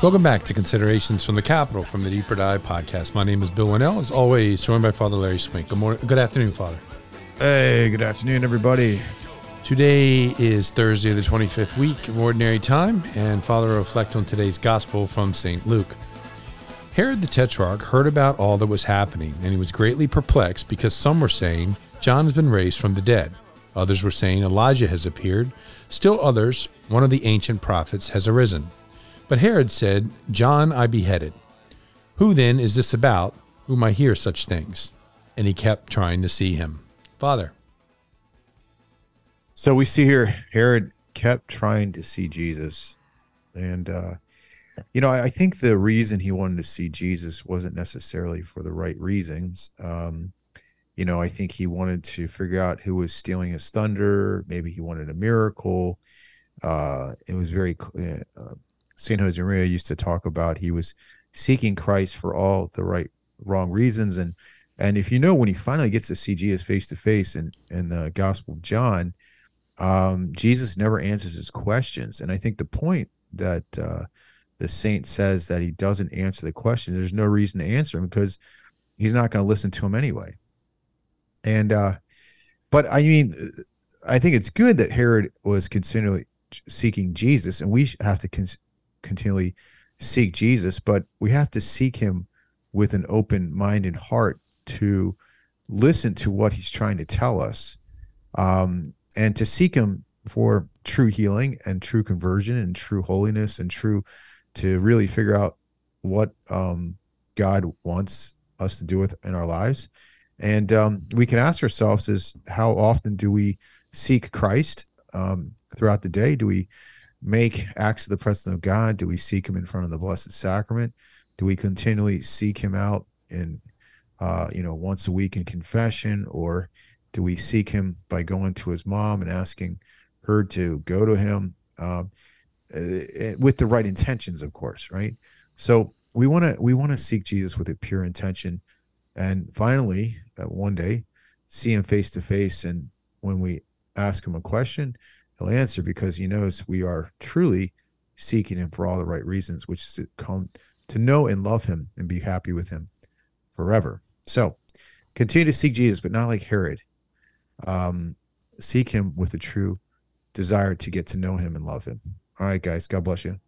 Welcome back to Considerations from the Capitol from the Deeper Dive podcast. My name is Bill Wannall, as always, joined by Father Larry Swink. Good morning, good afternoon, Father. Hey, good afternoon, everybody. Today is Thursday, of the 25th week of Ordinary Time, and Father reflect on today's Gospel from St. Luke. Herod the Tetrarch heard about all that was happening, and he was greatly perplexed because some were saying, John has been raised from the dead. Others were saying, Elijah has appeared. Still others, one of the ancient prophets has arisen. But Herod said, John I beheaded. Who then is this about whom I hear such things? And he kept trying to see him. Father. So we see here Herod kept trying to see Jesus. And, uh, you know, I, I think the reason he wanted to see Jesus wasn't necessarily for the right reasons. Um, you know, I think he wanted to figure out who was stealing his thunder. Maybe he wanted a miracle. Uh, it was very, uh, St. Josemaria used to talk about he was seeking Christ for all the right, wrong reasons. And, and if you know, when he finally gets to see Jesus face to face in, in the Gospel of John, um, Jesus never answers his questions. And I think the point that uh, the saint says that he doesn't answer the question, there's no reason to answer him because he's not going to listen to him anyway. And, uh, but I mean, I think it's good that Herod was continually seeking Jesus, and we have to continually seek Jesus, but we have to seek him with an open mind and heart to listen to what he's trying to tell us um, and to seek him for true healing and true conversion and true holiness and true to really figure out what um, God wants us to do with in our lives. And um, we can ask ourselves is how often do we seek Christ um, throughout the day? Do we make acts of the presence of God? Do we seek him in front of the Blessed Sacrament? Do we continually seek him out in uh, you know, once a week in confession, or do we seek him by going to his mom and asking her to go to him uh, with the right intentions, of course, right? So we want to we want to seek Jesus with a pure intention, and finally, uh, one day, see him face to face, and when we ask him a question, he'll answer because he knows we are truly seeking him for all the right reasons, which is to come to know and love him and be happy with him forever. So continue to seek Jesus, but not like Herod. Um, seek him with a true desire to get to know him and love him. All right, guys. God bless you.